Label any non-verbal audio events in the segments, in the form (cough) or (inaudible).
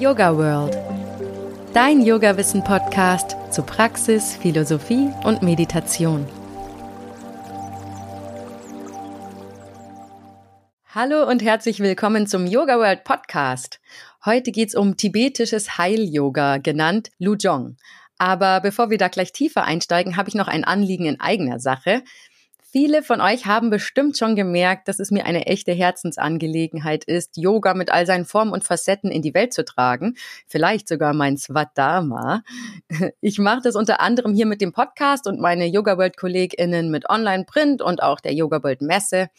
Yoga World. Dein Yoga-Wissen-Podcast zu Praxis, Philosophie und Meditation. Hallo und herzlich willkommen zum Yoga World Podcast. Heute geht's um tibetisches Heil-Yoga, genannt Lujong. Aber bevor wir da gleich tiefer einsteigen, habe ich noch ein Anliegen in eigener Sache. Viele von euch haben bestimmt schon gemerkt, dass es mir eine echte Herzensangelegenheit ist, Yoga mit all seinen Formen und Facetten in die Welt zu tragen. Vielleicht sogar mein Swadharma. Ich mache das unter anderem hier mit dem Podcast und meine Yoga World KollegInnen mit Online-Print und auch der Yoga World Messe.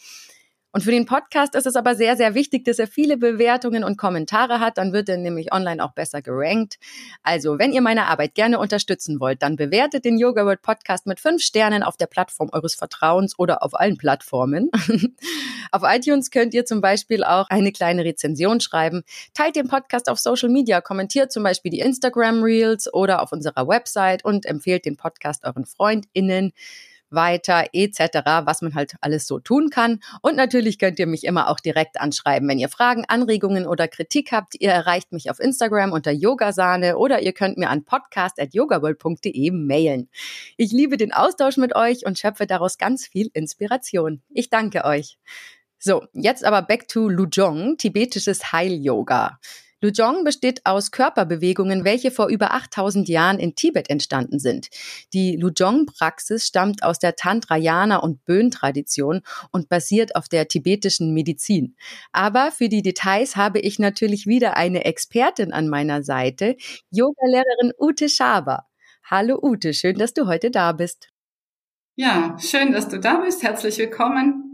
Und für den Podcast ist es aber sehr, sehr wichtig, dass er viele Bewertungen und Kommentare hat. Dann wird er nämlich online auch besser gerankt. Also, wenn ihr meine Arbeit gerne unterstützen wollt, dann bewertet den Yoga World Podcast mit fünf Sternen auf der Plattform eures Vertrauens oder auf allen Plattformen. (laughs) auf iTunes könnt ihr zum Beispiel auch eine kleine Rezension schreiben. Teilt den Podcast auf Social Media, kommentiert zum Beispiel die Instagram Reels oder auf unserer Website und empfehlt den Podcast euren FreundInnen weiter etc., was man halt alles so tun kann. Und natürlich könnt ihr mich immer auch direkt anschreiben, wenn ihr Fragen, Anregungen oder Kritik habt. Ihr erreicht mich auf Instagram unter Yogasahne oder ihr könnt mir an podcast.yogaworld.de mailen. Ich liebe den Austausch mit euch und schöpfe daraus ganz viel Inspiration. Ich danke euch. So, jetzt aber back to Lujong, tibetisches Heil-Yoga. Lujong besteht aus Körperbewegungen, welche vor über 8000 Jahren in Tibet entstanden sind. Die Lujong-Praxis stammt aus der Tantrayana- und Bön-Tradition und basiert auf der tibetischen Medizin. Aber für die Details habe ich natürlich wieder eine Expertin an meiner Seite, Yogalehrerin Ute Schaber. Hallo Ute, schön, dass du heute da bist. Ja, schön, dass du da bist. Herzlich willkommen.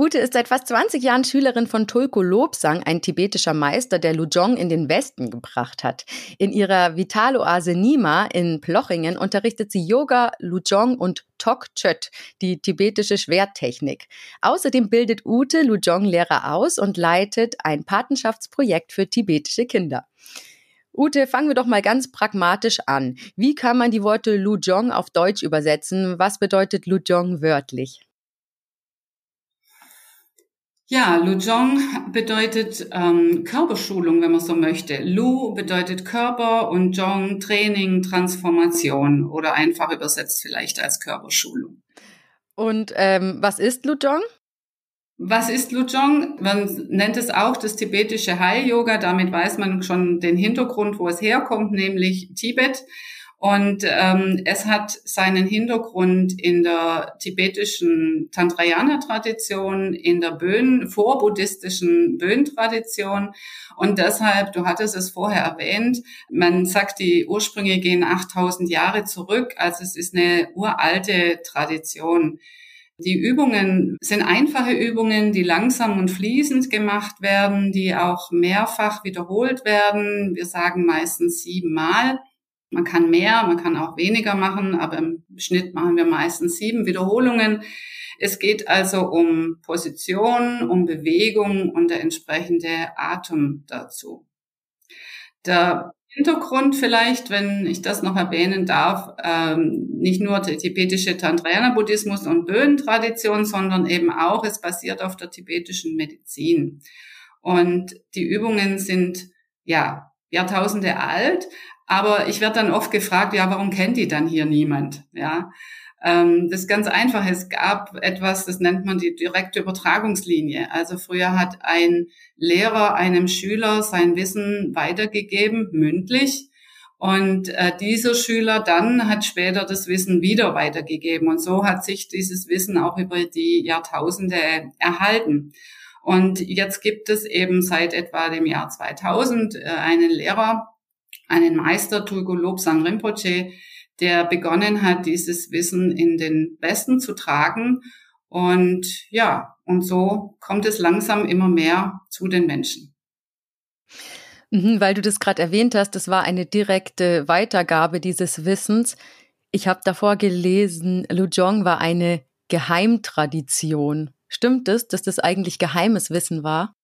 Ute ist seit fast 20 Jahren Schülerin von Tulko Lobsang, ein tibetischer Meister, der Lujong in den Westen gebracht hat. In ihrer Vitaloase Nima in Plochingen unterrichtet sie Yoga, Lujong und Tok Chöt, die tibetische Schwerttechnik. Außerdem bildet Ute Lujong-Lehrer aus und leitet ein Patenschaftsprojekt für tibetische Kinder. Ute, fangen wir doch mal ganz pragmatisch an. Wie kann man die Worte Lujong auf Deutsch übersetzen? Was bedeutet Lujong wörtlich? Ja, Lujong bedeutet ähm, Körperschulung, wenn man so möchte. Lu bedeutet Körper und Jong Training, Transformation oder einfach übersetzt vielleicht als Körperschulung. Und ähm, was ist Lujong? Was ist Lujong? Man nennt es auch das tibetische Heil-Yoga. Damit weiß man schon den Hintergrund, wo es herkommt, nämlich Tibet. Und ähm, es hat seinen Hintergrund in der tibetischen Tantrayana-Tradition, in der Bön, vorbuddhistischen Bön-Tradition. Und deshalb, du hattest es vorher erwähnt, man sagt, die Ursprünge gehen 8000 Jahre zurück. Also es ist eine uralte Tradition. Die Übungen sind einfache Übungen, die langsam und fließend gemacht werden, die auch mehrfach wiederholt werden. Wir sagen meistens siebenmal. Man kann mehr, man kann auch weniger machen, aber im Schnitt machen wir meistens sieben Wiederholungen. Es geht also um Position, um Bewegung und der entsprechende Atem dazu. Der Hintergrund vielleicht, wenn ich das noch erwähnen darf, ähm, nicht nur der tibetische Tantrayana-Buddhismus und Böen-Tradition, sondern eben auch, es basiert auf der tibetischen Medizin. Und die Übungen sind, ja, Jahrtausende alt, aber ich werde dann oft gefragt, ja, warum kennt die dann hier niemand? Ja, ähm, das ist ganz einfach. Es gab etwas, das nennt man die direkte Übertragungslinie. Also früher hat ein Lehrer einem Schüler sein Wissen weitergegeben, mündlich. Und äh, dieser Schüler dann hat später das Wissen wieder weitergegeben. Und so hat sich dieses Wissen auch über die Jahrtausende erhalten. Und jetzt gibt es eben seit etwa dem Jahr 2000 äh, einen Lehrer, einen Meister, Tulku Lobsang Rinpoche, der begonnen hat, dieses Wissen in den Westen zu tragen. Und ja, und so kommt es langsam immer mehr zu den Menschen. Mhm, weil du das gerade erwähnt hast, das war eine direkte Weitergabe dieses Wissens. Ich habe davor gelesen, Lujong war eine Geheimtradition. Stimmt es, dass das eigentlich geheimes Wissen war?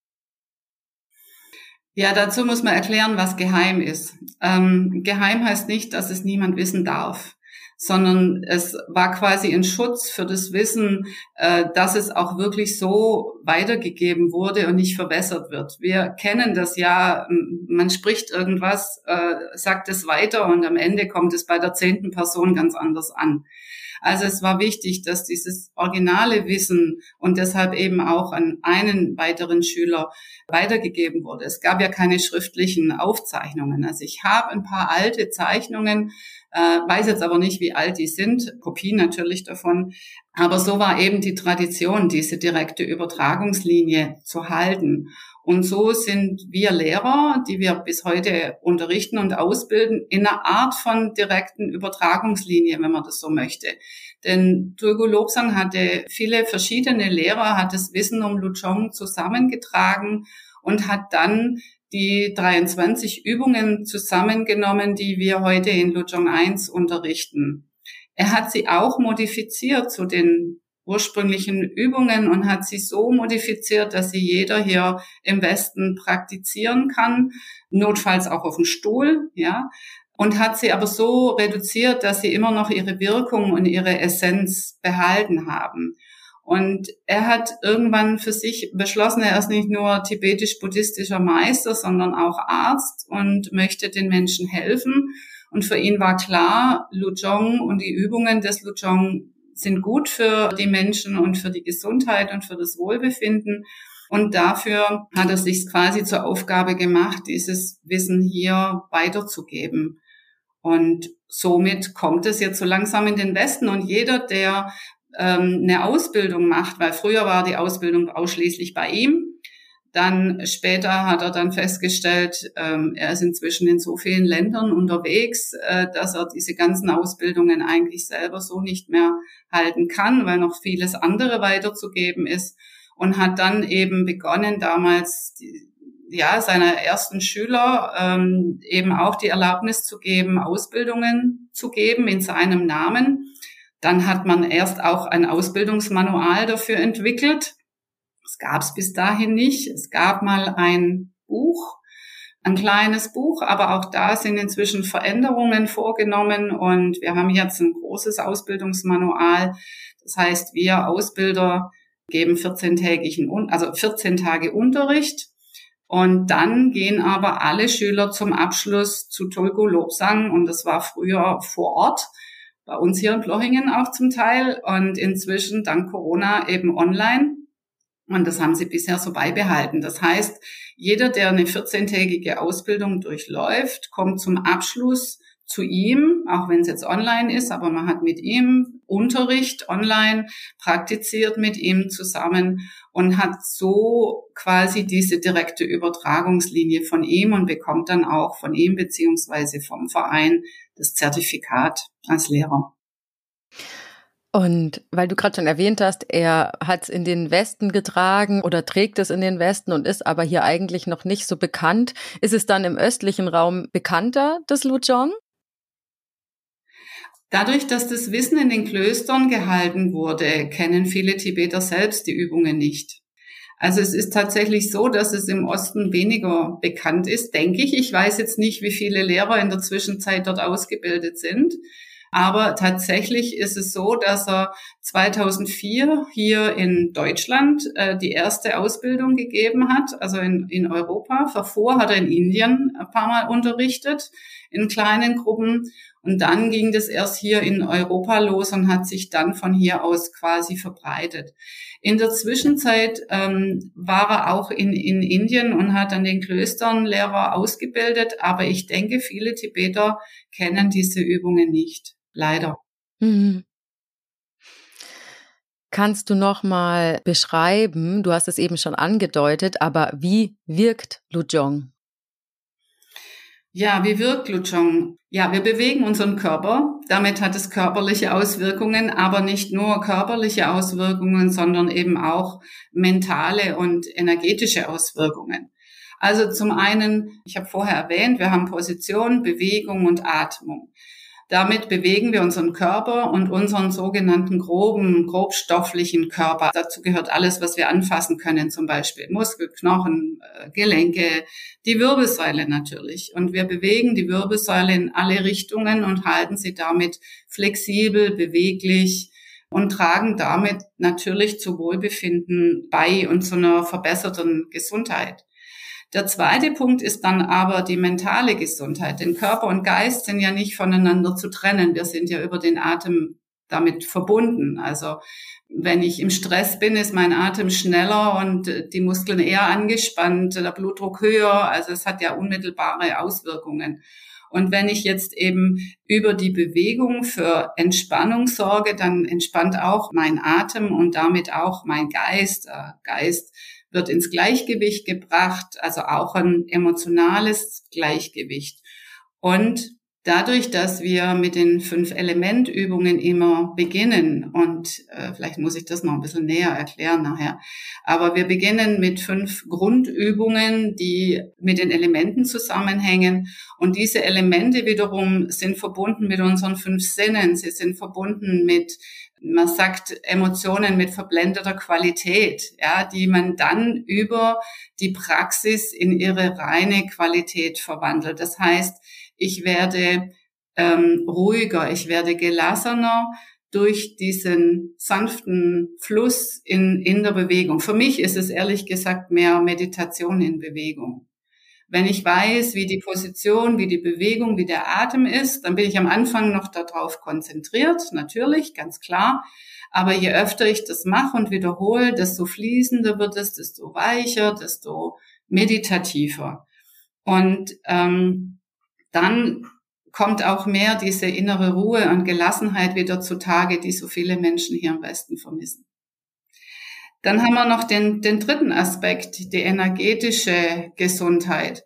Ja, dazu muss man erklären, was geheim ist. Ähm, geheim heißt nicht, dass es niemand wissen darf, sondern es war quasi ein Schutz für das Wissen, äh, dass es auch wirklich so weitergegeben wurde und nicht verwässert wird. Wir kennen das ja, man spricht irgendwas, äh, sagt es weiter und am Ende kommt es bei der zehnten Person ganz anders an. Also es war wichtig, dass dieses originale Wissen und deshalb eben auch an einen weiteren Schüler weitergegeben wurde. Es gab ja keine schriftlichen Aufzeichnungen. Also ich habe ein paar alte Zeichnungen, äh, weiß jetzt aber nicht, wie alt die sind, Kopien natürlich davon. Aber so war eben die Tradition, diese direkte Übertragungslinie zu halten. Und so sind wir Lehrer, die wir bis heute unterrichten und ausbilden, in einer Art von direkten Übertragungslinie, wenn man das so möchte. Denn Turgo Lobsang hatte viele verschiedene Lehrer, hat das Wissen um Luchong zusammengetragen und hat dann die 23 Übungen zusammengenommen, die wir heute in Luchong 1 unterrichten. Er hat sie auch modifiziert zu den ursprünglichen Übungen und hat sie so modifiziert, dass sie jeder hier im Westen praktizieren kann, notfalls auch auf dem Stuhl, ja, und hat sie aber so reduziert, dass sie immer noch ihre Wirkung und ihre Essenz behalten haben. Und er hat irgendwann für sich beschlossen, er ist nicht nur tibetisch-buddhistischer Meister, sondern auch Arzt und möchte den Menschen helfen. Und für ihn war klar, Lujong und die Übungen des Lujong sind gut für die Menschen und für die Gesundheit und für das Wohlbefinden. Und dafür hat er sich quasi zur Aufgabe gemacht, dieses Wissen hier weiterzugeben. Und somit kommt es jetzt so langsam in den Westen und jeder, der ähm, eine Ausbildung macht, weil früher war die Ausbildung ausschließlich bei ihm, dann später hat er dann festgestellt, ähm, er ist inzwischen in so vielen Ländern unterwegs, äh, dass er diese ganzen Ausbildungen eigentlich selber so nicht mehr halten kann, weil noch vieles andere weiterzugeben ist und hat dann eben begonnen, damals ja seiner ersten Schüler ähm, eben auch die Erlaubnis zu geben, Ausbildungen zu geben in seinem Namen. Dann hat man erst auch ein Ausbildungsmanual dafür entwickelt das gab es bis dahin nicht. Es gab mal ein Buch, ein kleines Buch, aber auch da sind inzwischen Veränderungen vorgenommen und wir haben jetzt ein großes Ausbildungsmanual. Das heißt, wir Ausbilder geben 14-tägigen, also 14 Tage Unterricht. Und dann gehen aber alle Schüler zum Abschluss zu Tolgo Lobsang und das war früher vor Ort, bei uns hier in Plochingen auch zum Teil und inzwischen dank Corona eben online. Und das haben sie bisher so beibehalten. Das heißt, jeder, der eine 14-tägige Ausbildung durchläuft, kommt zum Abschluss zu ihm, auch wenn es jetzt online ist, aber man hat mit ihm Unterricht online, praktiziert mit ihm zusammen und hat so quasi diese direkte Übertragungslinie von ihm und bekommt dann auch von ihm beziehungsweise vom Verein das Zertifikat als Lehrer. Und weil du gerade schon erwähnt hast, er hat es in den Westen getragen oder trägt es in den Westen und ist aber hier eigentlich noch nicht so bekannt. Ist es dann im östlichen Raum bekannter, das Lujong? Dadurch, dass das Wissen in den Klöstern gehalten wurde, kennen viele Tibeter selbst die Übungen nicht. Also es ist tatsächlich so, dass es im Osten weniger bekannt ist, denke ich. Ich weiß jetzt nicht, wie viele Lehrer in der Zwischenzeit dort ausgebildet sind. Aber tatsächlich ist es so, dass er 2004 hier in Deutschland äh, die erste Ausbildung gegeben hat, also in, in Europa. Davor hat er in Indien ein paar Mal unterrichtet, in kleinen Gruppen. Und dann ging das erst hier in Europa los und hat sich dann von hier aus quasi verbreitet. In der Zwischenzeit ähm, war er auch in, in Indien und hat an den Klöstern Lehrer ausgebildet, aber ich denke, viele Tibeter kennen diese Übungen nicht. Leider. Mhm. Kannst du noch mal beschreiben, du hast es eben schon angedeutet, aber wie wirkt Lujong? Ja, wie wirkt Lujong? Ja, wir bewegen unseren Körper. Damit hat es körperliche Auswirkungen, aber nicht nur körperliche Auswirkungen, sondern eben auch mentale und energetische Auswirkungen. Also zum einen, ich habe vorher erwähnt, wir haben Position, Bewegung und Atmung. Damit bewegen wir unseren Körper und unseren sogenannten groben, grobstofflichen Körper. Dazu gehört alles, was wir anfassen können, zum Beispiel Muskel, Knochen, äh, Gelenke, die Wirbelsäule natürlich. Und wir bewegen die Wirbelsäule in alle Richtungen und halten sie damit flexibel, beweglich und tragen damit natürlich zu Wohlbefinden bei und zu einer verbesserten Gesundheit. Der zweite Punkt ist dann aber die mentale Gesundheit. Denn Körper und Geist sind ja nicht voneinander zu trennen. Wir sind ja über den Atem damit verbunden. Also wenn ich im Stress bin, ist mein Atem schneller und die Muskeln eher angespannt, der Blutdruck höher. Also es hat ja unmittelbare Auswirkungen. Und wenn ich jetzt eben über die Bewegung für Entspannung sorge, dann entspannt auch mein Atem und damit auch mein Geist. Äh, Geist wird ins Gleichgewicht gebracht, also auch ein emotionales Gleichgewicht. Und dadurch, dass wir mit den fünf Elementübungen immer beginnen, und äh, vielleicht muss ich das noch ein bisschen näher erklären nachher, aber wir beginnen mit fünf Grundübungen, die mit den Elementen zusammenhängen. Und diese Elemente wiederum sind verbunden mit unseren fünf Sinnen. Sie sind verbunden mit man sagt Emotionen mit verblendeter Qualität, ja, die man dann über die Praxis in ihre reine Qualität verwandelt. Das heißt, ich werde ähm, ruhiger, ich werde gelassener durch diesen sanften Fluss in, in der Bewegung. Für mich ist es ehrlich gesagt mehr Meditation in Bewegung. Wenn ich weiß, wie die Position, wie die Bewegung, wie der Atem ist, dann bin ich am Anfang noch darauf konzentriert, natürlich, ganz klar. Aber je öfter ich das mache und wiederhole, desto fließender wird es, desto weicher, desto meditativer. Und ähm, dann kommt auch mehr diese innere Ruhe und Gelassenheit wieder zutage, die so viele Menschen hier im Westen vermissen. Dann haben wir noch den, den dritten Aspekt, die energetische Gesundheit.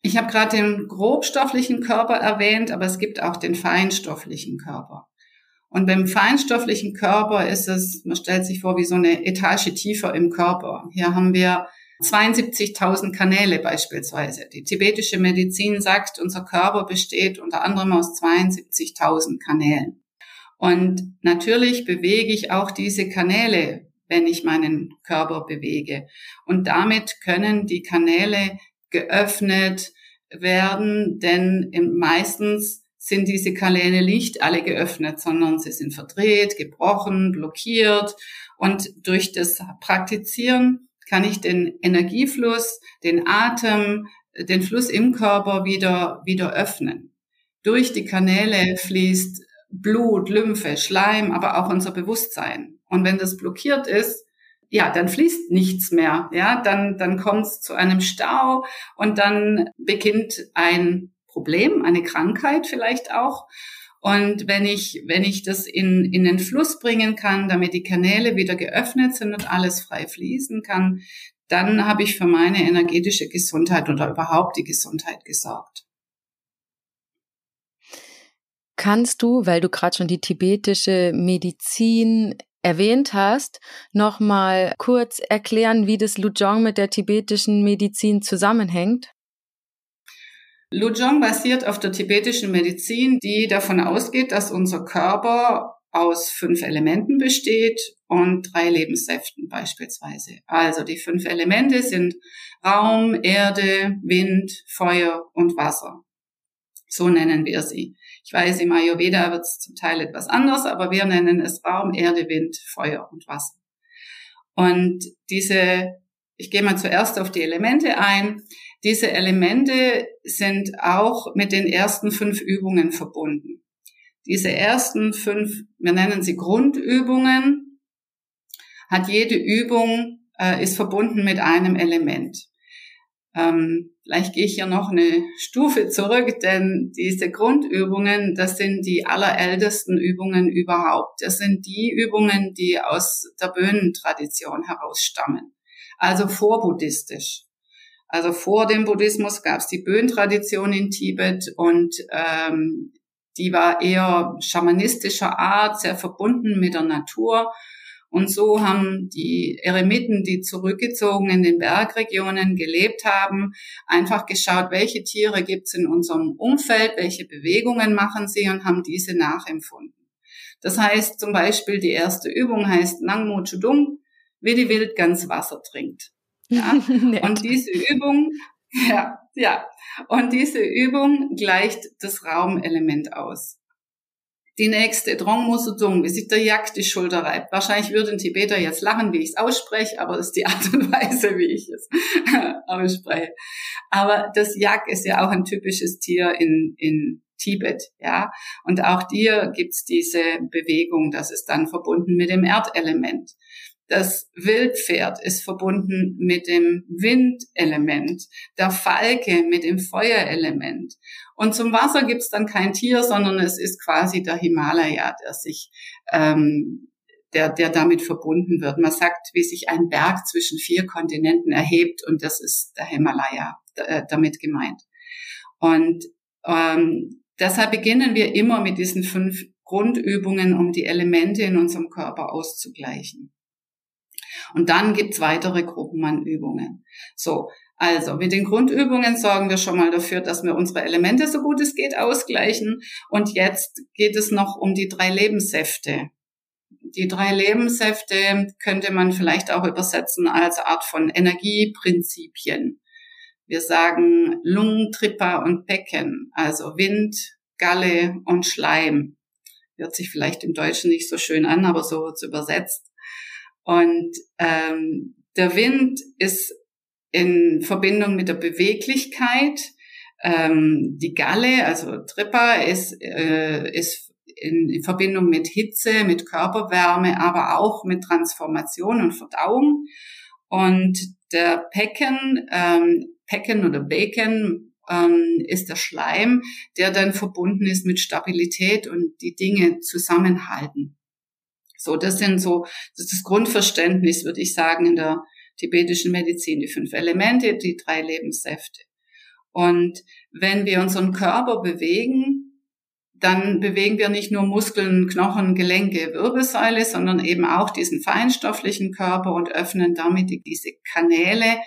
Ich habe gerade den grobstofflichen Körper erwähnt, aber es gibt auch den feinstofflichen Körper. Und beim feinstofflichen Körper ist es, man stellt sich vor, wie so eine Etage tiefer im Körper. Hier haben wir 72.000 Kanäle beispielsweise. Die tibetische Medizin sagt, unser Körper besteht unter anderem aus 72.000 Kanälen. Und natürlich bewege ich auch diese Kanäle wenn ich meinen Körper bewege. Und damit können die Kanäle geöffnet werden, denn meistens sind diese Kanäle nicht alle geöffnet, sondern sie sind verdreht, gebrochen, blockiert. Und durch das Praktizieren kann ich den Energiefluss, den Atem, den Fluss im Körper wieder, wieder öffnen. Durch die Kanäle fließt Blut, Lymphe, Schleim, aber auch unser Bewusstsein. Und wenn das blockiert ist, ja, dann fließt nichts mehr. Ja, dann, dann kommt es zu einem Stau und dann beginnt ein Problem, eine Krankheit vielleicht auch. Und wenn ich, wenn ich das in, in den Fluss bringen kann, damit die Kanäle wieder geöffnet sind und alles frei fließen kann, dann habe ich für meine energetische Gesundheit oder überhaupt die Gesundheit gesorgt. Kannst du, weil du gerade schon die tibetische Medizin erwähnt hast, noch mal kurz erklären, wie das Lujong mit der tibetischen Medizin zusammenhängt? Lujong basiert auf der tibetischen Medizin, die davon ausgeht, dass unser Körper aus fünf Elementen besteht und drei Lebenssäften beispielsweise. Also die fünf Elemente sind Raum, Erde, Wind, Feuer und Wasser. So nennen wir sie. Ich weiß, im Ayurveda wird es zum Teil etwas anders, aber wir nennen es Raum, Erde, Wind, Feuer und Wasser. Und diese, ich gehe mal zuerst auf die Elemente ein. Diese Elemente sind auch mit den ersten fünf Übungen verbunden. Diese ersten fünf, wir nennen sie Grundübungen, hat jede Übung, äh, ist verbunden mit einem Element. Ähm, vielleicht gehe ich hier noch eine Stufe zurück, denn diese Grundübungen, das sind die allerältesten Übungen überhaupt. Das sind die Übungen, die aus der Böhnentradition herausstammen. Also vorbuddhistisch. Also vor dem Buddhismus gab es die Böhnentradition in Tibet und ähm, die war eher schamanistischer Art, sehr verbunden mit der Natur Und so haben die Eremiten, die zurückgezogen in den Bergregionen gelebt haben, einfach geschaut, welche Tiere gibt's in unserem Umfeld, welche Bewegungen machen sie und haben diese nachempfunden. Das heißt zum Beispiel, die erste Übung heißt Nangmo Chudung, wie die Wildgans Wasser trinkt. (laughs) Ja? und diese Übung, ja, ja, und diese Übung gleicht das Raumelement aus. Die nächste, Drong Musudung, wie sich der Jagd die Schulter reibt. Wahrscheinlich würde ein Tibeter jetzt lachen, wie ich es ausspreche, aber das ist die Art und Weise, wie ich es (laughs) ausspreche. Aber das Yak ist ja auch ein typisches Tier in, in Tibet, ja. Und auch dir gibt's diese Bewegung, das ist dann verbunden mit dem Erdelement. Das Wildpferd ist verbunden mit dem Windelement, der Falke mit dem Feuerelement. Und zum Wasser gibt's dann kein Tier, sondern es ist quasi der Himalaya, der sich ähm, der, der damit verbunden wird. Man sagt, wie sich ein Berg zwischen vier Kontinenten erhebt und das ist der Himalaya äh, damit gemeint. Und ähm, Deshalb beginnen wir immer mit diesen fünf Grundübungen, um die Elemente in unserem Körper auszugleichen. Und dann gibt's weitere Gruppenmannübungen. So, also mit den Grundübungen sorgen wir schon mal dafür, dass wir unsere Elemente so gut es geht ausgleichen. Und jetzt geht es noch um die drei Lebenssäfte. Die drei Lebenssäfte könnte man vielleicht auch übersetzen als Art von Energieprinzipien. Wir sagen Lungentripper und Becken, also Wind, Galle und Schleim. Hört sich vielleicht im Deutschen nicht so schön an, aber so wird's übersetzt. Und ähm, der Wind ist in Verbindung mit der Beweglichkeit. Ähm, die Galle, also Tripper, ist, äh, ist in Verbindung mit Hitze, mit Körperwärme, aber auch mit Transformation und Verdauung. Und der Pecken ähm, Pecken oder Bacon ähm, ist der Schleim, der dann verbunden ist mit Stabilität und die Dinge zusammenhalten. So, das sind so, das ist das Grundverständnis, würde ich sagen, in der tibetischen Medizin, die fünf Elemente, die drei Lebenssäfte. Und wenn wir unseren Körper bewegen, dann bewegen wir nicht nur Muskeln, Knochen, Gelenke, Wirbelsäule, sondern eben auch diesen feinstofflichen Körper und öffnen damit diese Kanäle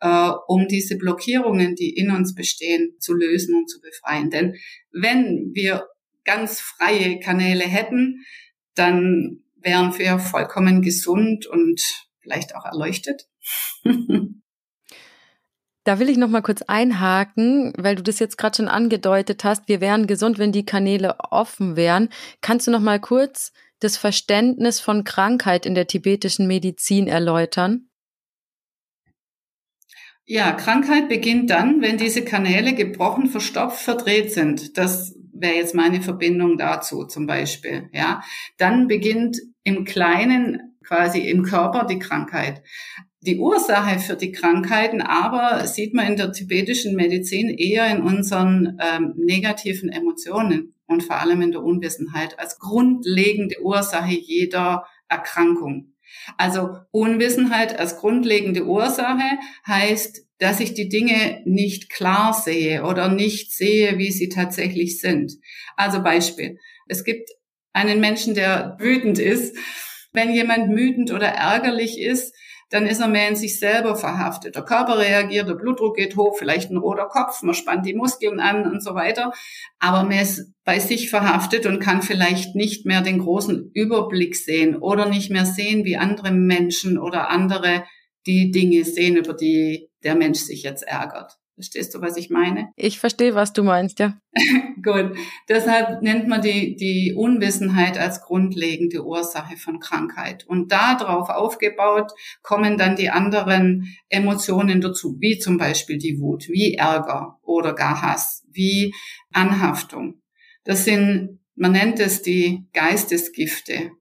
äh, um diese Blockierungen, die in uns bestehen, zu lösen und zu befreien. Denn wenn wir ganz freie Kanäle hätten, dann wären wir vollkommen gesund und vielleicht auch erleuchtet. (laughs) Da will ich noch mal kurz einhaken, weil du das jetzt gerade schon angedeutet hast. Wir wären gesund, wenn die Kanäle offen wären. Kannst du noch mal kurz das Verständnis von Krankheit in der tibetischen Medizin erläutern? Ja, Krankheit beginnt dann, wenn diese Kanäle gebrochen, verstopft, verdreht sind. Das wäre jetzt meine Verbindung dazu zum Beispiel. Ja, dann beginnt im Kleinen quasi im Körper die Krankheit. Die Ursache für die Krankheiten aber sieht man in der tibetischen Medizin eher in unseren ähm, negativen Emotionen und vor allem in der Unwissenheit als grundlegende Ursache jeder Erkrankung. Also Unwissenheit als grundlegende Ursache heißt, dass ich die Dinge nicht klar sehe oder nicht sehe, wie sie tatsächlich sind. Also Beispiel. Es gibt einen Menschen, der wütend ist. Wenn jemand wütend oder ärgerlich ist, dann ist er mehr in sich selber verhaftet. Der Körper reagiert, der Blutdruck geht hoch, vielleicht ein roter Kopf, man spannt die Muskeln an und so weiter. Aber man ist bei sich verhaftet und kann vielleicht nicht mehr den großen Überblick sehen oder nicht mehr sehen, wie andere Menschen oder andere die Dinge sehen, über die der Mensch sich jetzt ärgert. Verstehst du, was ich meine? Ich verstehe, was du meinst, ja. (laughs) Gut. Deshalb nennt man die, die Unwissenheit als grundlegende Ursache von Krankheit. Und darauf aufgebaut kommen dann die anderen Emotionen dazu, wie zum Beispiel die Wut, wie Ärger oder gar Hass, wie Anhaftung. Das sind, man nennt es die Geistesgifte.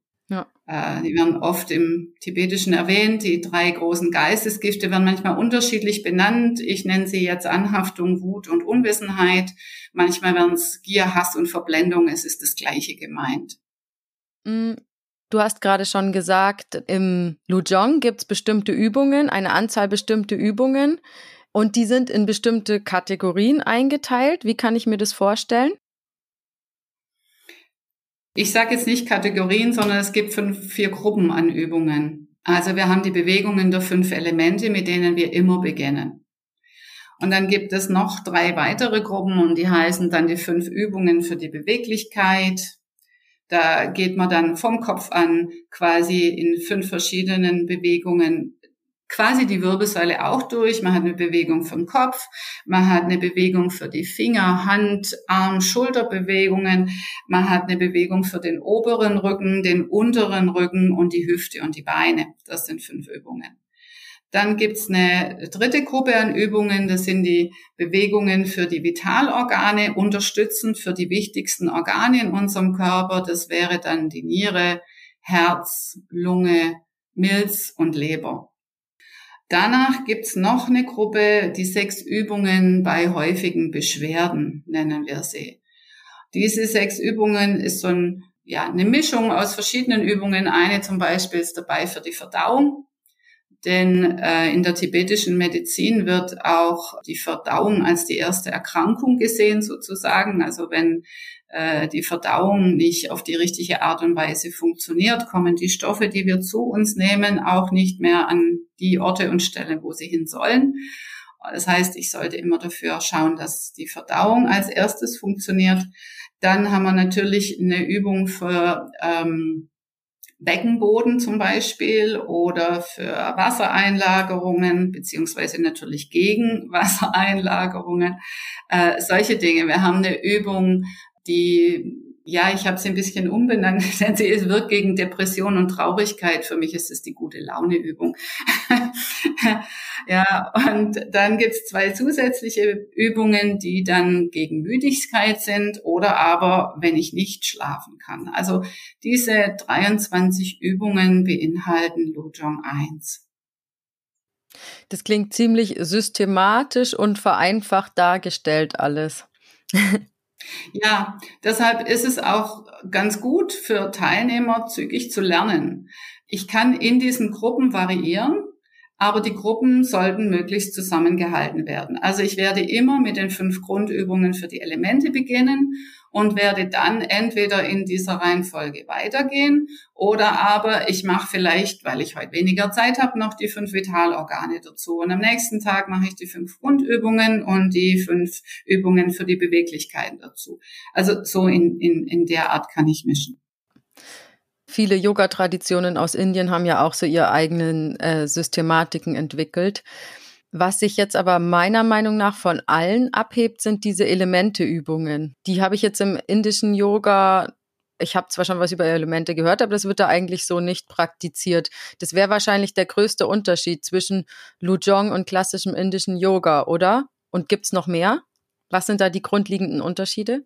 Äh, die werden oft im Tibetischen erwähnt. Die drei großen Geistesgifte werden manchmal unterschiedlich benannt. Ich nenne sie jetzt Anhaftung, Wut und Unwissenheit. Manchmal werden es Gier, Hass und Verblendung. Es ist das Gleiche gemeint. Mm, du hast gerade schon gesagt, im Lujong gibt es bestimmte Übungen, eine Anzahl bestimmte Übungen. Und die sind in bestimmte Kategorien eingeteilt. Wie kann ich mir das vorstellen? Ich sage jetzt nicht Kategorien, sondern es gibt fünf, vier Gruppen an Übungen. Also wir haben die Bewegungen der fünf Elemente, mit denen wir immer beginnen. Und dann gibt es noch drei weitere Gruppen und die heißen dann die fünf Übungen für die Beweglichkeit. Da geht man dann vom Kopf an quasi in fünf verschiedenen Bewegungen quasi die Wirbelsäule auch durch. Man hat eine Bewegung den Kopf, man hat eine Bewegung für die Finger, Hand, Arm, Schulterbewegungen, man hat eine Bewegung für den oberen Rücken, den unteren Rücken und die Hüfte und die Beine. Das sind fünf Übungen. Dann gibt's eine dritte Gruppe an Übungen, das sind die Bewegungen für die Vitalorgane, unterstützend für die wichtigsten Organe in unserem Körper. Das wäre dann die Niere, Herz, Lunge, Milz und Leber. Danach gibt's noch eine Gruppe, die sechs Übungen bei häufigen Beschwerden, nennen wir sie. Diese sechs Übungen ist so ein, ja, eine Mischung aus verschiedenen Übungen. Eine zum Beispiel ist dabei für die Verdauung. Denn äh, in der tibetischen Medizin wird auch die Verdauung als die erste Erkrankung gesehen, sozusagen. Also wenn äh, die Verdauung nicht auf die richtige Art und Weise funktioniert, kommen die Stoffe, die wir zu uns nehmen, auch nicht mehr an die Orte und Stellen, wo sie hin sollen. Das heißt, ich sollte immer dafür schauen, dass die Verdauung als erstes funktioniert. Dann haben wir natürlich eine Übung für ähm, Beckenboden zum Beispiel oder für Wassereinlagerungen, beziehungsweise natürlich gegen Wassereinlagerungen, äh, solche Dinge. Wir haben eine Übung die, ja, ich habe sie ein bisschen umbenannt, denn (laughs) sie wirkt gegen Depression und Traurigkeit. Für mich ist es die gute Launeübung. (laughs) ja, und dann gibt's zwei zusätzliche Übungen, die dann gegen Müdigkeit sind oder aber, wenn ich nicht schlafen kann. Also diese 23 Übungen beinhalten Lojong 1. Das klingt ziemlich systematisch und vereinfacht dargestellt alles. (laughs) Ja, deshalb ist es auch ganz gut für Teilnehmer, zügig zu lernen. Ich kann in diesen Gruppen variieren, aber die Gruppen sollten möglichst zusammengehalten werden. Also ich werde immer mit den fünf Grundübungen für die Elemente beginnen und werde dann entweder in dieser Reihenfolge weitergehen oder aber ich mache vielleicht, weil ich heute weniger Zeit habe, noch die fünf Vitalorgane dazu. Und am nächsten Tag mache ich die fünf Grundübungen und die fünf Übungen für die Beweglichkeiten dazu. Also so in, in, in der Art kann ich mischen. Viele Yoga-Traditionen aus Indien haben ja auch so ihre eigenen äh, Systematiken entwickelt. Was sich jetzt aber meiner Meinung nach von allen abhebt, sind diese Elementeübungen. Die habe ich jetzt im indischen Yoga ich habe zwar schon was über Elemente gehört, aber das wird da eigentlich so nicht praktiziert. Das wäre wahrscheinlich der größte Unterschied zwischen Lujong und klassischem indischen Yoga, oder? Und gibt's noch mehr? Was sind da die grundlegenden Unterschiede?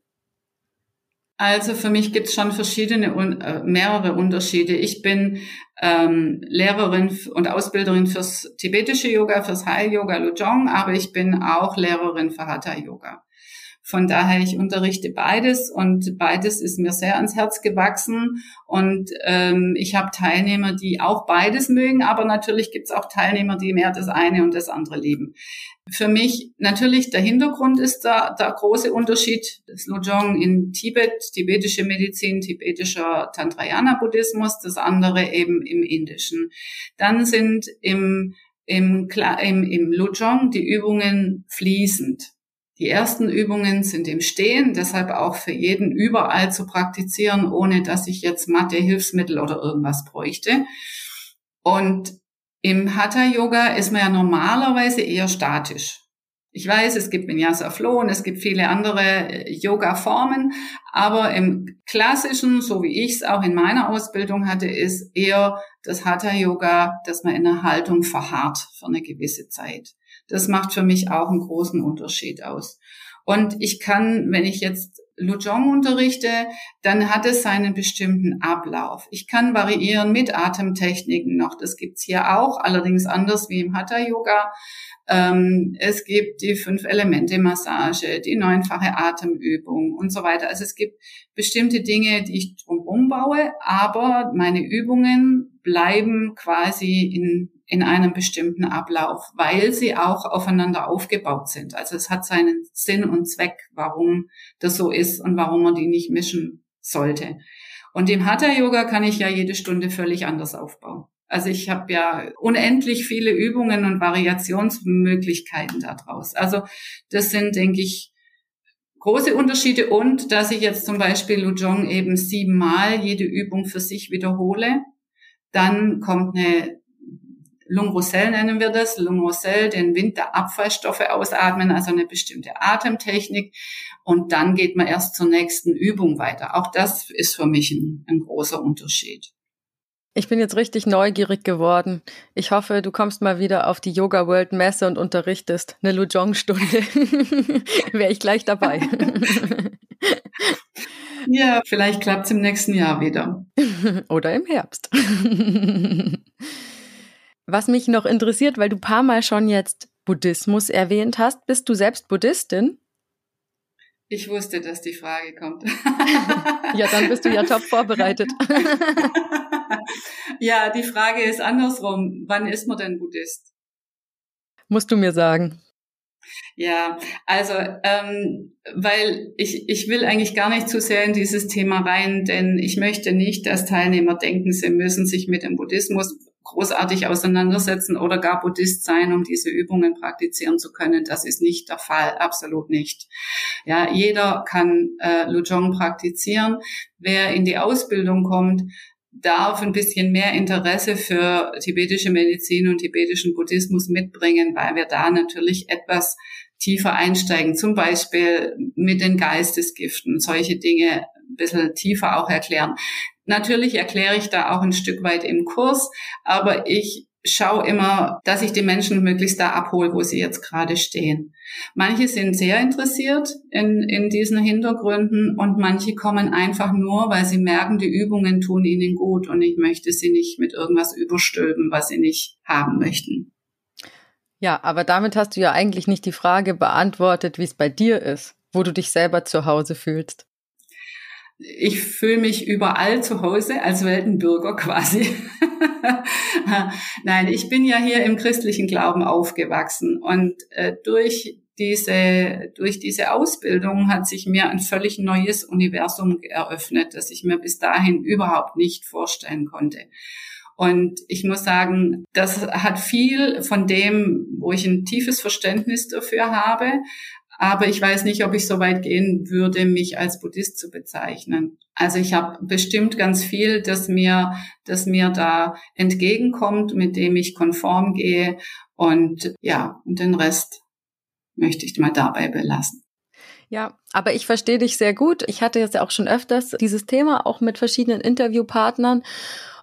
Also für mich gibt es schon verschiedene, äh, mehrere Unterschiede. Ich bin ähm, Lehrerin und Ausbilderin fürs tibetische Yoga, fürs Heil-Yoga Lujong, aber ich bin auch Lehrerin für Hatha-Yoga. Von daher, ich unterrichte beides und beides ist mir sehr ans Herz gewachsen. Und ähm, ich habe Teilnehmer, die auch beides mögen, aber natürlich gibt es auch Teilnehmer, die mehr das eine und das andere lieben. Für mich natürlich der Hintergrund ist da der große Unterschied. Das Lojong in Tibet, tibetische Medizin, tibetischer Tantrayana-Buddhismus, das andere eben im Indischen. Dann sind im, im, im, im Lojong die Übungen fließend. Die ersten Übungen sind im Stehen, deshalb auch für jeden überall zu praktizieren, ohne dass ich jetzt Mathe, Hilfsmittel oder irgendwas bräuchte. Und im Hatha-Yoga ist man ja normalerweise eher statisch. Ich weiß, es gibt Vinyasa Flow und es gibt viele andere äh, Yoga-Formen, aber im klassischen, so wie ich es auch in meiner Ausbildung hatte, ist eher das Hatha-Yoga, dass man in einer Haltung verharrt für eine gewisse Zeit. Das macht für mich auch einen großen Unterschied aus. Und ich kann, wenn ich jetzt Lujong unterrichte, dann hat es seinen bestimmten Ablauf. Ich kann variieren mit Atemtechniken noch. Das gibt's hier auch, allerdings anders wie im Hatha Yoga. Ähm, es gibt die fünf Elemente Massage, die neunfache Atemübung und so weiter. Also es gibt bestimmte Dinge, die ich drumherum baue, aber meine Übungen bleiben quasi in in einem bestimmten Ablauf, weil sie auch aufeinander aufgebaut sind. Also es hat seinen Sinn und Zweck, warum das so ist und warum man die nicht mischen sollte. Und im Hatha-Yoga kann ich ja jede Stunde völlig anders aufbauen. Also ich habe ja unendlich viele Übungen und Variationsmöglichkeiten daraus. Also das sind, denke ich, große Unterschiede und dass ich jetzt zum Beispiel Lujong eben siebenmal jede Übung für sich wiederhole. Dann kommt eine Lung Roussel nennen wir das, Lung Roussel, den Wind der Abfallstoffe ausatmen, also eine bestimmte Atemtechnik. Und dann geht man erst zur nächsten Übung weiter. Auch das ist für mich ein, ein großer Unterschied. Ich bin jetzt richtig neugierig geworden. Ich hoffe, du kommst mal wieder auf die Yoga World Messe und unterrichtest eine Lujong-Stunde. (laughs) Wäre ich gleich dabei. (laughs) ja, vielleicht klappt es im nächsten Jahr wieder. (laughs) Oder im Herbst. Was mich noch interessiert, weil du paar Mal schon jetzt Buddhismus erwähnt hast, bist du selbst Buddhistin? Ich wusste, dass die Frage kommt. (laughs) ja, dann bist du ja top vorbereitet. (laughs) ja, die Frage ist andersrum. Wann ist man denn Buddhist? Musst du mir sagen. Ja, also ähm, weil ich, ich will eigentlich gar nicht zu sehr in dieses Thema rein, denn ich möchte nicht, dass Teilnehmer denken, sie müssen sich mit dem Buddhismus großartig auseinandersetzen oder gar Buddhist sein, um diese Übungen praktizieren zu können. Das ist nicht der Fall, absolut nicht. Ja, jeder kann äh, Lujong praktizieren. Wer in die Ausbildung kommt, darf ein bisschen mehr Interesse für tibetische Medizin und tibetischen Buddhismus mitbringen, weil wir da natürlich etwas tiefer einsteigen, zum Beispiel mit den Geistesgiften, solche Dinge ein bisschen tiefer auch erklären. Natürlich erkläre ich da auch ein Stück weit im Kurs, aber ich schaue immer, dass ich die Menschen möglichst da abhole, wo sie jetzt gerade stehen. Manche sind sehr interessiert in, in diesen Hintergründen und manche kommen einfach nur, weil sie merken, die Übungen tun ihnen gut und ich möchte sie nicht mit irgendwas überstülpen, was sie nicht haben möchten. Ja, aber damit hast du ja eigentlich nicht die Frage beantwortet, wie es bei dir ist, wo du dich selber zu Hause fühlst ich fühle mich überall zu Hause als Weltenbürger quasi. (laughs) Nein, ich bin ja hier im christlichen Glauben aufgewachsen und äh, durch diese, durch diese Ausbildung hat sich mir ein völlig neues Universum eröffnet, das ich mir bis dahin überhaupt nicht vorstellen konnte. Und ich muss sagen, das hat viel von dem, wo ich ein tiefes Verständnis dafür habe, aber ich weiß nicht, ob ich so weit gehen würde, mich als Buddhist zu bezeichnen. Also ich habe bestimmt ganz viel, das mir, das mir da entgegenkommt, mit dem ich konform gehe. Und ja, und den Rest möchte ich mal dabei belassen. Ja, aber ich verstehe dich sehr gut. Ich hatte jetzt auch schon öfters dieses Thema, auch mit verschiedenen Interviewpartnern.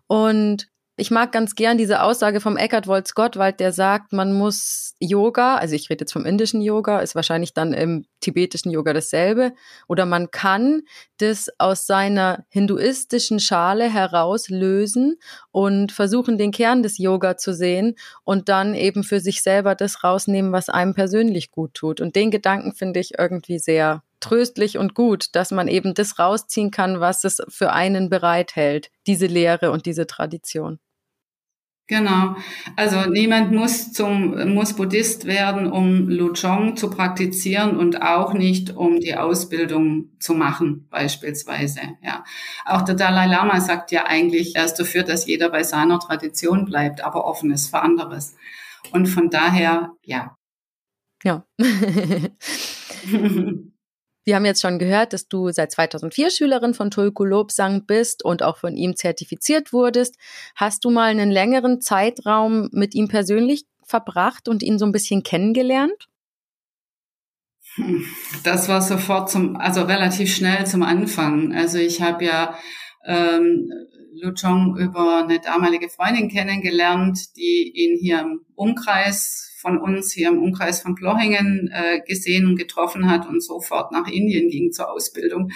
Und ich mag ganz gern diese Aussage vom Eckhard Wolz Gottwald, der sagt, man muss Yoga, also ich rede jetzt vom indischen Yoga, ist wahrscheinlich dann im tibetischen Yoga dasselbe, oder man kann das aus seiner hinduistischen Schale herauslösen und versuchen, den Kern des Yoga zu sehen und dann eben für sich selber das rausnehmen, was einem persönlich gut tut. Und den Gedanken finde ich irgendwie sehr tröstlich und gut, dass man eben das rausziehen kann, was es für einen bereithält, diese Lehre und diese Tradition. Genau. Also niemand muss zum muss Buddhist werden, um Lujong zu praktizieren und auch nicht um die Ausbildung zu machen beispielsweise. Ja. Auch der Dalai Lama sagt ja eigentlich, er ist dafür, dass jeder bei seiner Tradition bleibt, aber offen ist für anderes. Und von daher, ja. Ja. (laughs) (laughs) Wir haben jetzt schon gehört, dass du seit 2004 Schülerin von Tulku Lobsang bist und auch von ihm zertifiziert wurdest. Hast du mal einen längeren Zeitraum mit ihm persönlich verbracht und ihn so ein bisschen kennengelernt? Das war sofort zum, also relativ schnell zum Anfang. Also ich habe ja ähm, Luchong über eine damalige Freundin kennengelernt, die ihn hier im Umkreis von uns hier im Umkreis von Plochingen äh, gesehen und getroffen hat und sofort nach Indien ging zur Ausbildung.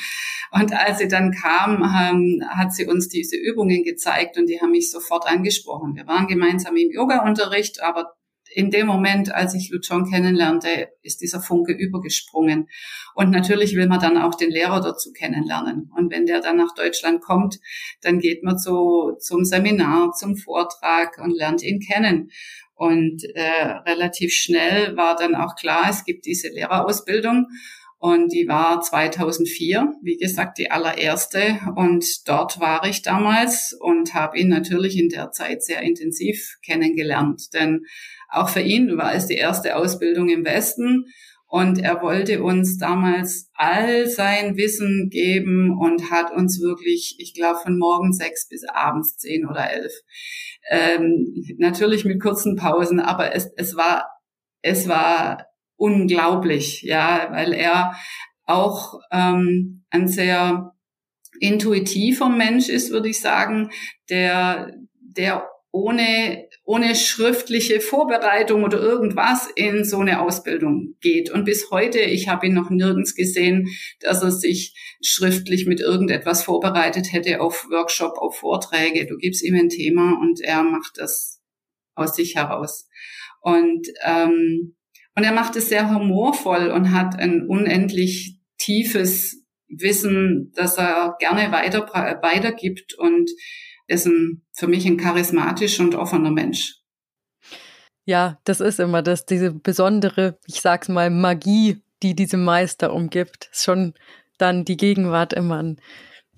Und als sie dann kam, ähm, hat sie uns diese Übungen gezeigt und die haben mich sofort angesprochen. Wir waren gemeinsam im Yoga-Unterricht, aber in dem Moment, als ich Luchon kennenlernte, ist dieser Funke übergesprungen. Und natürlich will man dann auch den Lehrer dazu kennenlernen. Und wenn der dann nach Deutschland kommt, dann geht man so zum Seminar, zum Vortrag und lernt ihn kennen. Und äh, relativ schnell war dann auch klar, es gibt diese Lehrerausbildung. Und die war 2004, wie gesagt, die allererste. Und dort war ich damals und habe ihn natürlich in der Zeit sehr intensiv kennengelernt. Denn auch für ihn war es die erste Ausbildung im Westen. Und er wollte uns damals all sein Wissen geben und hat uns wirklich, ich glaube, von morgen sechs bis abends zehn oder elf. Ähm, natürlich mit kurzen Pausen, aber es, es war, es war unglaublich, ja, weil er auch ähm, ein sehr intuitiver Mensch ist, würde ich sagen, der, der ohne, ohne schriftliche Vorbereitung oder irgendwas in so eine Ausbildung geht. Und bis heute, ich habe ihn noch nirgends gesehen, dass er sich schriftlich mit irgendetwas vorbereitet hätte auf Workshop, auf Vorträge. Du gibst ihm ein Thema und er macht das aus sich heraus. Und, ähm, und er macht es sehr humorvoll und hat ein unendlich tiefes Wissen, das er gerne weiter, weitergibt und ist ein, für mich ein charismatischer und offener Mensch. Ja, das ist immer das, diese besondere, ich sag's mal, Magie, die diese Meister umgibt. Ist schon dann die Gegenwart immer ein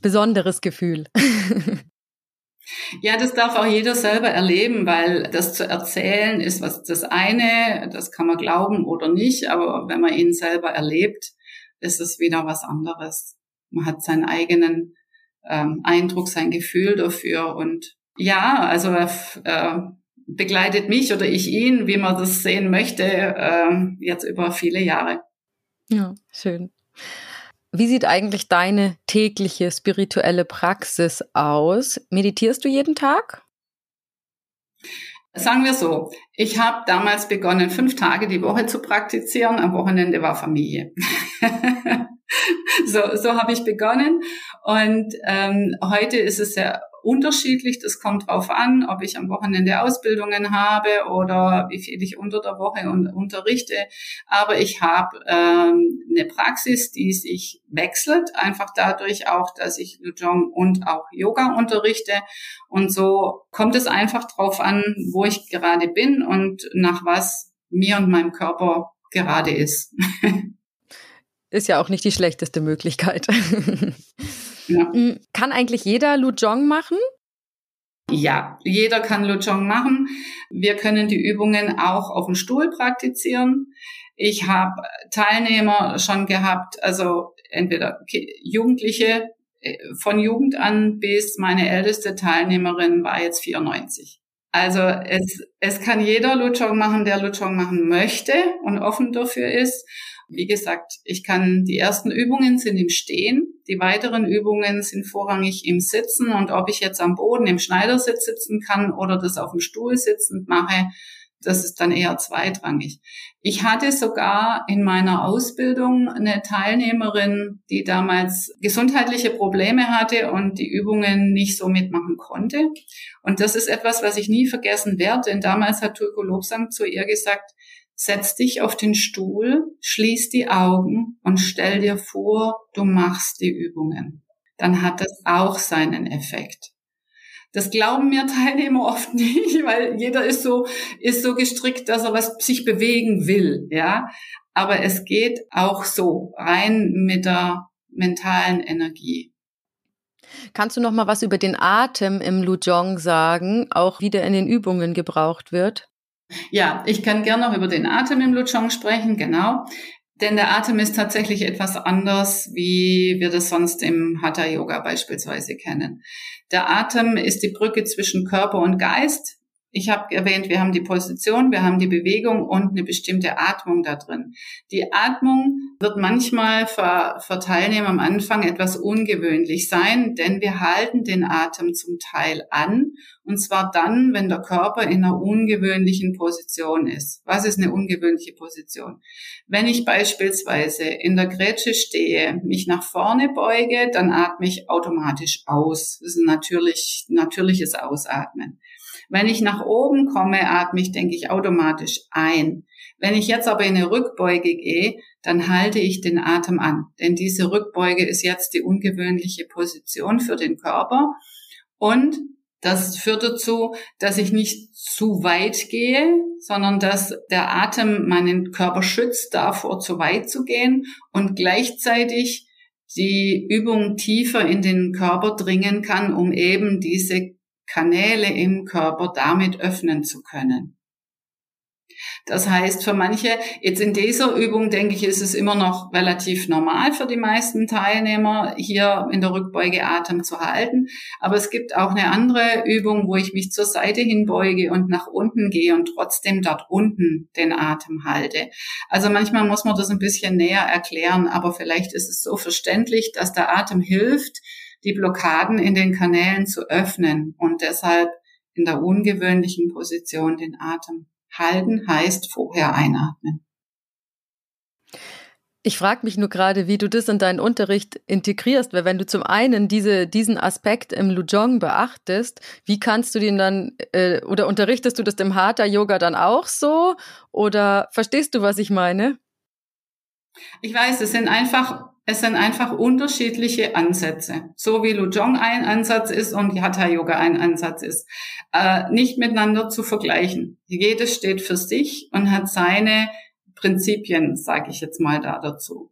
besonderes Gefühl. (laughs) Ja, das darf auch jeder selber erleben, weil das zu erzählen ist was das eine, das kann man glauben oder nicht, aber wenn man ihn selber erlebt, ist es wieder was anderes. Man hat seinen eigenen ähm, Eindruck, sein Gefühl dafür. Und ja, also äh, begleitet mich oder ich ihn, wie man das sehen möchte, äh, jetzt über viele Jahre. Ja, schön. Wie sieht eigentlich deine tägliche spirituelle Praxis aus? Meditierst du jeden Tag? Sagen wir so, ich habe damals begonnen, fünf Tage die Woche zu praktizieren. Am Wochenende war Familie. (laughs) so so habe ich begonnen. Und ähm, heute ist es sehr unterschiedlich. Das kommt drauf an, ob ich am Wochenende Ausbildungen habe oder wie viel ich unter der Woche un unterrichte. Aber ich habe ähm, eine Praxis, die sich wechselt, einfach dadurch auch, dass ich Lujong und auch Yoga unterrichte. Und so kommt es einfach drauf an, wo ich gerade bin und nach was mir und meinem Körper gerade ist. (laughs) Ist ja auch nicht die schlechteste Möglichkeit. (laughs) Ja. Mm, kann eigentlich jeder Lujong machen? Ja, jeder kann Lujong machen. Wir können die Übungen auch auf dem Stuhl praktizieren. Ich habe Teilnehmer schon gehabt, also entweder Jugendliche äh, von Jugend an bis meine älteste Teilnehmerin war jetzt 94. Also es, es kann jeder Lujong machen, der Lujong machen möchte und offen dafür ist. Wie gesagt, ich kann, die ersten Übungen sind im Stehen, die weiteren Übungen sind vorrangig im Sitzen und ob ich jetzt am Boden im Schneidersitz sitzen kann oder das auf dem Stuhl sitzend mache, das ist dann eher zweitrangig. Ich hatte sogar in meiner Ausbildung eine Teilnehmerin, die damals gesundheitliche Probleme hatte und die Übungen nicht so mitmachen konnte. Und das ist etwas, was ich nie vergessen werde, denn damals hat Turko Lobsang zu ihr gesagt, Setz dich auf den Stuhl, schließ die Augen und stell dir vor, du machst die Übungen. Dann hat das auch seinen Effekt. Das glauben mir (laughs) Teilnehmer oft nicht, weil jeder ist so, ist so gestrickt, dass er was sich bewegen will, ja. Aber es geht auch so rein mit der mentalen Energie. Kannst du noch mal was über den Atem im Lujong sagen, auch wie der in den Übungen gebraucht wird? Ja, ich kann gerne noch über den Atem im Lutschong sprechen, genau. Denn der Atem ist tatsächlich etwas anders, wie wir das sonst im Hatha Yoga beispielsweise kennen. Der Atem ist die Brücke zwischen Körper und Geist. Ich habe erwähnt, wir haben die Position, wir haben die Bewegung und eine bestimmte Atmung da drin. Die Atmung wird manchmal für, für Teilnehmer am Anfang etwas ungewöhnlich sein, denn wir halten den Atem zum Teil an und zwar dann, wenn der Körper in einer ungewöhnlichen Position ist. Was ist eine ungewöhnliche Position? Wenn ich beispielsweise in der Grätsche stehe, mich nach vorne beuge, dann atme ich automatisch aus. Das ist ein natürlich, natürliches Ausatmen. Wenn ich nach oben komme, atme ich, denke ich, automatisch ein. Wenn ich jetzt aber in eine Rückbeuge gehe, dann halte ich den Atem an. Denn diese Rückbeuge ist jetzt die ungewöhnliche Position für den Körper. Und Das führt dazu, dass ich nicht zu weit gehe, sondern dass der Atem meinen Körper schützt, davor zu weit zu gehen und gleichzeitig die Übung tiefer in den Körper dringen kann, um eben diese Kanäle im Körper damit öffnen zu können. Das heißt, für manche, jetzt in dieser Übung, denke ich, ist es immer noch relativ normal für die meisten Teilnehmer, hier in der Rückbeuge Atem zu halten. Aber es gibt auch eine andere Übung, wo ich mich zur Seite hinbeuge und nach unten gehe und trotzdem dort unten den Atem halte. Also manchmal muss man das ein bisschen näher erklären, aber vielleicht ist es so verständlich, dass der Atem hilft, die Blockaden in den Kanälen zu öffnen und deshalb in der ungewöhnlichen Position den Atem Halten heißt vorher einatmen. Ich frage mich nur gerade, wie du das in deinen Unterricht integrierst, weil wenn du zum einen diese, diesen Aspekt im Lujong beachtest, wie kannst du den dann, äh, oder unterrichtest du das im Hatha-Yoga dann auch so? Oder verstehst du, was ich meine? Ich weiß, es sind einfach es sind einfach unterschiedliche Ansätze. So wie Lujong ein Ansatz ist und Hatha Yoga ein Ansatz ist. Äh, nicht miteinander zu vergleichen. Jedes steht für sich und hat seine Prinzipien, sage ich jetzt mal da dazu.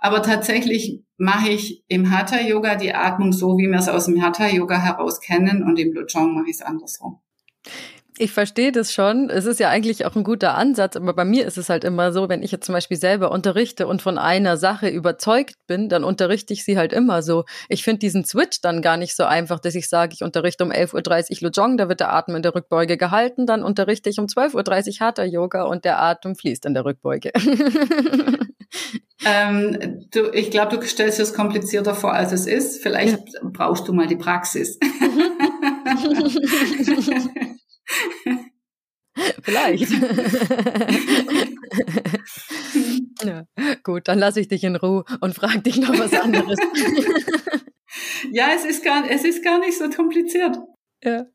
Aber tatsächlich mache ich im Hatha Yoga die Atmung so, wie wir es aus dem Hatha Yoga heraus kennen und im Lujong mache ich es andersrum. Ich verstehe das schon. Es ist ja eigentlich auch ein guter Ansatz, aber bei mir ist es halt immer so, wenn ich jetzt zum Beispiel selber unterrichte und von einer Sache überzeugt bin, dann unterrichte ich sie halt immer so. Ich finde diesen Switch dann gar nicht so einfach, dass ich sage, ich unterrichte um 11.30 Uhr Lujong, da wird der Atem in der Rückbeuge gehalten, dann unterrichte ich um 12.30 Uhr Hatha Yoga und der Atem fließt in der Rückbeuge. (laughs) ähm, du, ich glaube, du stellst es komplizierter vor, als es ist. Vielleicht ja. brauchst du mal die Praxis. (laughs) (laughs) (laughs) Vielleicht. (laughs) ja, gut, dann lasse ich dich in Ruhe und frage dich noch was anderes. (laughs) ja, es ist, gar, es ist gar nicht so kompliziert. Ja.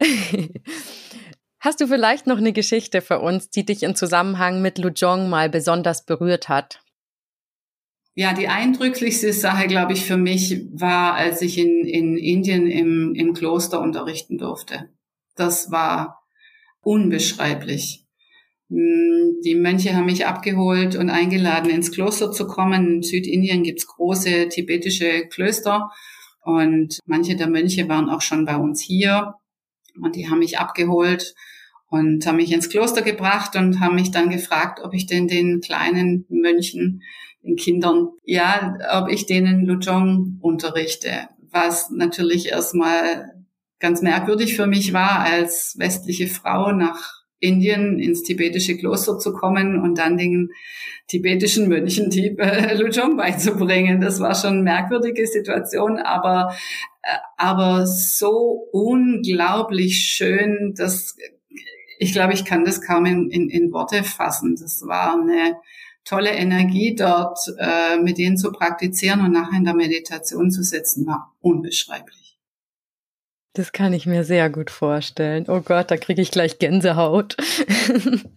Hast du vielleicht noch eine Geschichte für uns, die dich im Zusammenhang mit Lujong mal besonders berührt hat? Ja, die eindrücklichste Sache, glaube ich, für mich war, als ich in, in Indien im, im Kloster unterrichten durfte. Das war unbeschreiblich. Hm, die Mönche haben mich abgeholt und eingeladen, ins Kloster zu kommen. In Südindien gibt's große tibetische Klöster und manche der Mönche waren auch schon bei uns hier und die haben mich abgeholt und haben mich ins Kloster gebracht und haben mich dann gefragt, ob ich denn den kleinen Mönchen, den Kindern, ja, ob ich denen Lujong unterrichte, was natürlich erstmal ganz merkwürdig für mich war, als westliche Frau nach Indien ins tibetische Kloster zu kommen und dann den tibetischen Mönchen äh, (laughs) Lujong beizubringen. Das war schon eine merkwürdige Situation, aber, äh, aber so unglaublich schön, dass ich glaube, ich kann das kaum in, in, in Worte fassen. Das war eine tolle Energie dort, äh, mit denen zu praktizieren und nachher in der Meditation zu sitzen, war unbeschreiblich. Das kann ich mir sehr gut vorstellen. Oh Gott, da kriege ich gleich Gänsehaut. (laughs)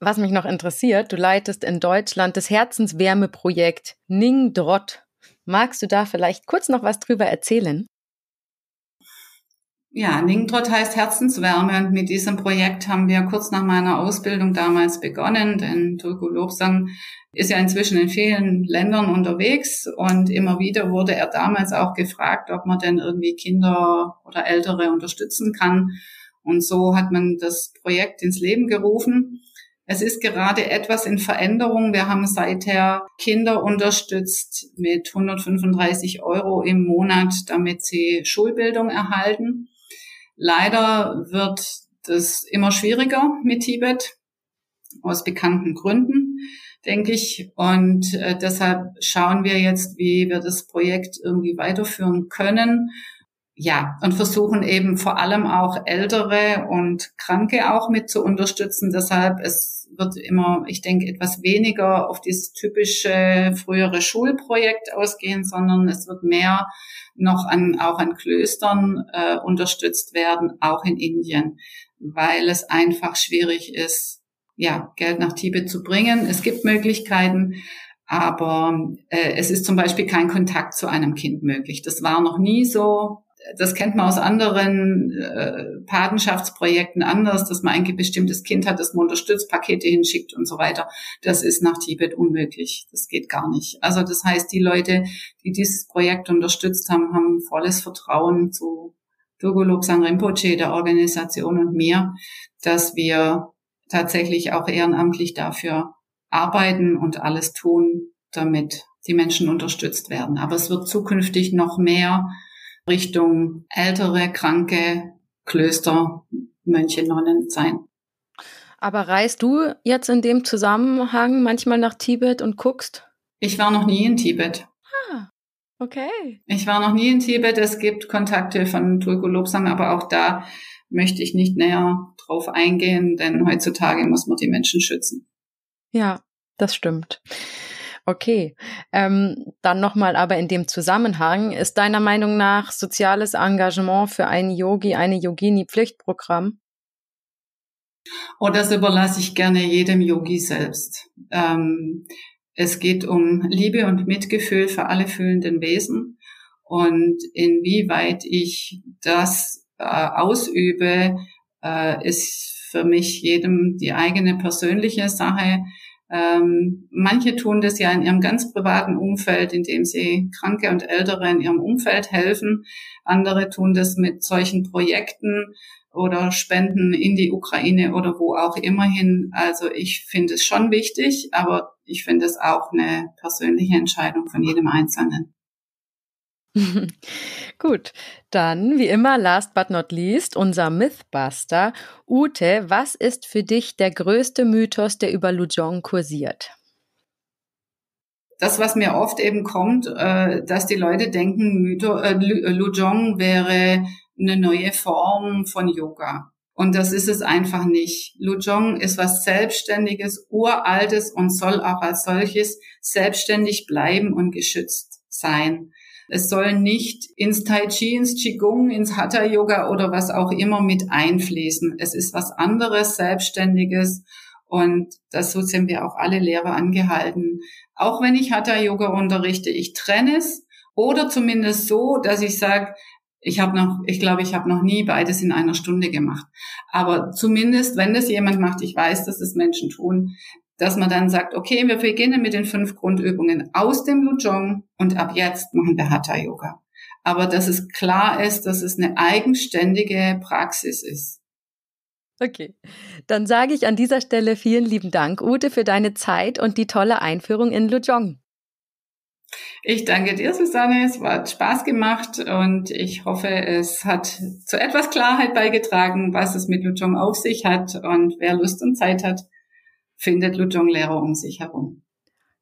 Was mich noch interessiert, du leitest in Deutschland das Herzenswärmeprojekt Ning Drott. Magst du da vielleicht kurz noch was drüber erzählen? Ja, Ningtrott heißt Herzenswärme und mit diesem Projekt haben wir kurz nach meiner Ausbildung damals begonnen, denn Turku Lobsang ist ja inzwischen in vielen Ländern unterwegs und immer wieder wurde er damals auch gefragt, ob man denn irgendwie Kinder oder Ältere unterstützen kann. Und so hat man das Projekt ins Leben gerufen. Es ist gerade etwas in Veränderung. Wir haben seither Kinder unterstützt mit 135 Euro im Monat, damit sie Schulbildung erhalten. Leider wird das immer schwieriger mit Tibet aus bekannten Gründen denke ich. Und äh, deshalb schauen wir jetzt, wie wir das Projekt irgendwie weiterführen können. Ja, und versuchen eben vor allem auch Ältere und Kranke auch mit zu unterstützen. Deshalb, es wird immer, ich denke, etwas weniger auf dieses typische frühere Schulprojekt ausgehen, sondern es wird mehr noch an, auch an Klöstern äh, unterstützt werden, auch in Indien, weil es einfach schwierig ist, ja, Geld nach Tibet zu bringen. Es gibt Möglichkeiten, aber äh, es ist zum Beispiel kein Kontakt zu einem Kind möglich. Das war noch nie so. Das kennt man aus anderen äh, Patenschaftsprojekten anders, dass man ein bestimmtes Kind hat, das man unterstützt, Pakete hinschickt und so weiter. Das ist nach Tibet unmöglich. Das geht gar nicht. Also das heißt, die Leute, die dieses Projekt unterstützt haben, haben volles Vertrauen zu Dogo Lobsang Rinpoche, der Organisation und mir, dass wir tatsächlich auch ehrenamtlich dafür arbeiten und alles tun, damit die Menschen unterstützt werden. Aber es wird zukünftig noch mehr Richtung ältere, kranke Klöster, Mönche, Nonnen sein. Aber reist du jetzt in dem Zusammenhang manchmal nach Tibet und guckst? Ich war noch nie in Tibet. Ah, okay. Ich war noch nie in Tibet. Es gibt Kontakte von Tulku Lobsang, aber auch da möchte ich nicht näher drauf eingehen, denn heutzutage muss man die Menschen schützen. Ja, das stimmt. Okay, ähm, dann nochmal aber in dem Zusammenhang, ist deiner Meinung nach soziales Engagement für einen Yogi, eine Yogini Pflichtprogramm? Oh, das überlasse ich gerne jedem Yogi selbst. Ähm, es geht um Liebe und Mitgefühl für alle fühlenden Wesen und inwieweit ich das äh, ausübe, äh, ist für mich jedem die eigene persönliche Sache. Ähm, manche tun das ja in ihrem ganz privaten Umfeld, indem sie Kranke und Ältere in ihrem Umfeld helfen. Andere tun das mit solchen Projekten oder Spenden in die Ukraine oder wo auch immerhin. Also ich finde es schon wichtig, aber ich finde es auch eine persönliche Entscheidung von jedem Einzelnen. (laughs) Gut, dann wie immer, last but not least, unser Mythbuster. Ute, was ist für dich der größte Mythos, der über Lujong kursiert? Das, was mir oft eben kommt, äh, dass die Leute denken, Mythos, äh, Lujong wäre eine neue Form von Yoga. Und das ist es einfach nicht. Lujong ist was Selbstständiges, Uraltes und soll auch als solches selbstständig bleiben und geschützt sein. Es soll nicht ins Tai Chi, ins Qigong, ins Hatha Yoga oder was auch immer mit einfließen. Es ist was anderes, Selbstständiges. Und das so sind wir auch alle Lehrer angehalten. Auch wenn ich Hatha Yoga unterrichte, ich trenne es oder zumindest so, dass ich sage, ich habe noch, ich glaube, ich habe noch nie beides in einer Stunde gemacht. Aber zumindest, wenn das jemand macht, ich weiß, dass es Menschen tun, dass man dann sagt, okay, wir beginnen mit den fünf Grundübungen aus dem Lujong und ab jetzt machen wir Hatha Yoga. Aber dass es klar ist, dass es eine eigenständige Praxis ist. Okay, dann sage ich an dieser Stelle vielen lieben Dank, Ute, für deine Zeit und die tolle Einführung in Lujong. Ich danke dir, Susanne. Es hat Spaß gemacht und ich hoffe, es hat zu etwas Klarheit beigetragen, was es mit Lujong auf sich hat und wer Lust und Zeit hat, findet Lujong-Lehrer um sich herum.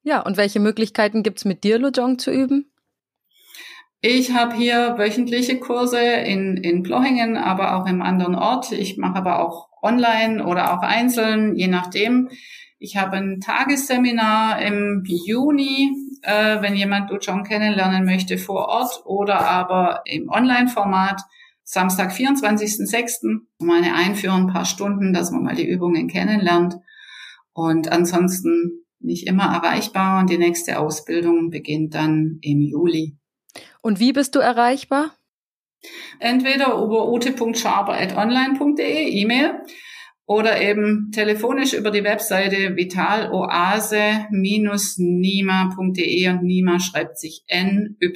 Ja, und welche Möglichkeiten gibt's mit dir, Lujong zu üben? Ich habe hier wöchentliche Kurse in, in Plochingen, aber auch im anderen Ort. Ich mache aber auch online oder auch einzeln, je nachdem. Ich habe ein Tagesseminar im Juni, äh, wenn jemand Lujong kennenlernen möchte, vor Ort oder aber im Online-Format. Samstag, 24.06. Mal eine Einführung, ein paar Stunden, dass man mal die Übungen kennenlernt. Und ansonsten nicht immer erreichbar und die nächste Ausbildung beginnt dann im Juli. Und wie bist du erreichbar? Entweder über ute.schaber.online.de, E-Mail, oder eben telefonisch über die Webseite vitaloase-nima.de und Nima schreibt sich N-Y-I-M-A.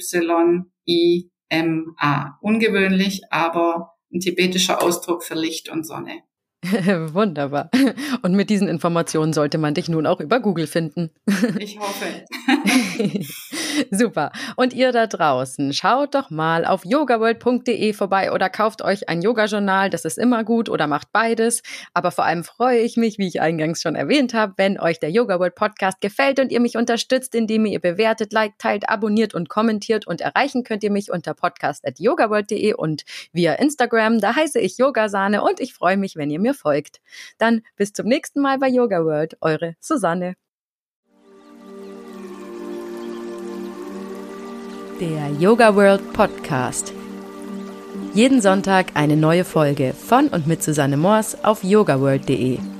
Ungewöhnlich, aber ein tibetischer Ausdruck für Licht und Sonne. (laughs) Wunderbar. Und mit diesen Informationen sollte man dich nun auch über Google finden. Ich hoffe. (laughs) Super. Und ihr da draußen, schaut doch mal auf yogaworld.de vorbei oder kauft euch ein Yoga-Journal. Das ist immer gut oder macht beides. Aber vor allem freue ich mich, wie ich eingangs schon erwähnt habe, wenn euch der Yoga World Podcast gefällt und ihr mich unterstützt, indem ihr bewertet, liked, teilt, abonniert und kommentiert. Und erreichen könnt ihr mich unter podcast.yogaworld.de und via Instagram. Da heiße ich Yogasahne und ich freue mich, wenn ihr mir folgt. Dann bis zum nächsten Mal bei Yoga World. Eure Susanne. Der Yoga World Podcast. Jeden Sonntag eine neue Folge von und mit Susanne Moors auf yogaworld.de.